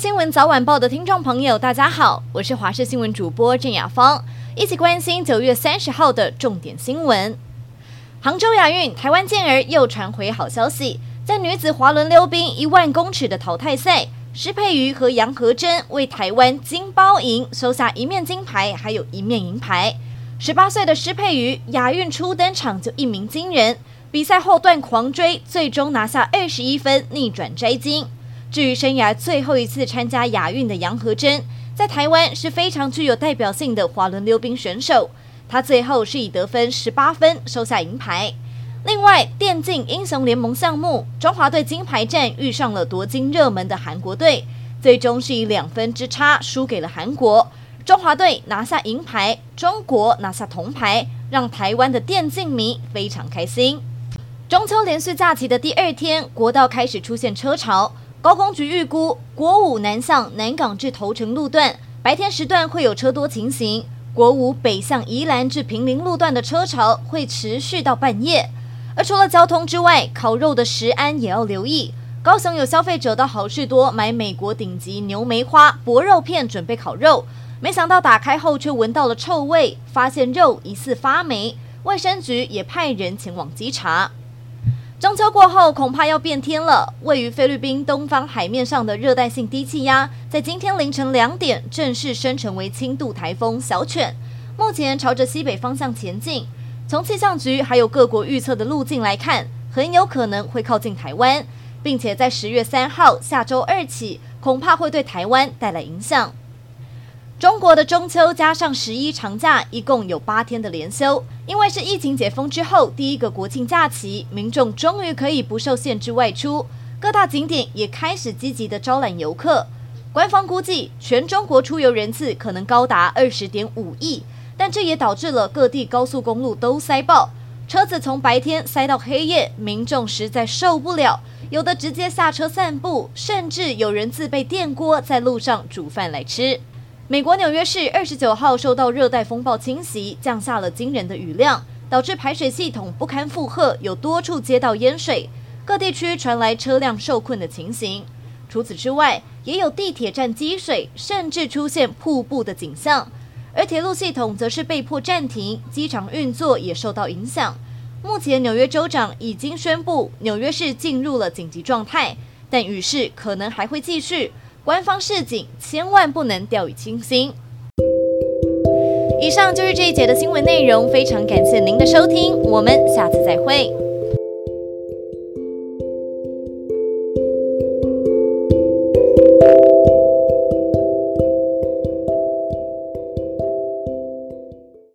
新闻早晚报的听众朋友，大家好，我是华视新闻主播郑雅芳，一起关心九月三十号的重点新闻。杭州亚运，台湾健儿又传回好消息，在女子滑轮溜冰一万公尺的淘汰赛，施佩瑜和杨和珍为台湾金包银，收下一面金牌，还有一面银牌。十八岁的施佩瑜亚运初登场就一鸣惊人，比赛后段狂追，最终拿下二十一分，逆转摘金。至于生涯最后一次参加亚运的杨和珍，在台湾是非常具有代表性的滑轮溜冰选手。他最后是以得分十八分收下银牌。另外，电竞英雄联盟项目，中华队金牌战遇上了夺金热门的韩国队，最终是以两分之差输给了韩国。中华队拿下银牌，中国拿下铜牌，让台湾的电竞迷非常开心。中秋连续假期的第二天，国道开始出现车潮。高工局预估，国五南向南港至头城路段白天时段会有车多情形；国五北向宜兰至平林路段的车潮会持续到半夜。而除了交通之外，烤肉的食安也要留意。高雄有消费者到好事多买美国顶级牛梅花薄肉片准备烤肉，没想到打开后却闻到了臭味，发现肉疑似发霉，卫生局也派人前往稽查。中秋过后，恐怕要变天了。位于菲律宾东方海面上的热带性低气压，在今天凌晨两点正式生成为轻度台风小犬，目前朝着西北方向前进。从气象局还有各国预测的路径来看，很有可能会靠近台湾，并且在十月三号下周二起，恐怕会对台湾带来影响。中国的中秋加上十一长假，一共有八天的连休。因为是疫情解封之后第一个国庆假期，民众终于可以不受限制外出，各大景点也开始积极的招揽游客。官方估计，全中国出游人次可能高达二十点五亿，但这也导致了各地高速公路都塞爆，车子从白天塞到黑夜，民众实在受不了，有的直接下车散步，甚至有人自备电锅在路上煮饭来吃。美国纽约市二十九号受到热带风暴侵袭，降下了惊人的雨量，导致排水系统不堪负荷，有多处街道淹水，各地区传来车辆受困的情形。除此之外，也有地铁站积水，甚至出现瀑布的景象。而铁路系统则是被迫暂停，机场运作也受到影响。目前，纽约州长已经宣布纽约市进入了紧急状态，但雨势可能还会继续。官方示警，千万不能掉以轻心。以上就是这一节的新闻内容，非常感谢您的收听，我们下次再会。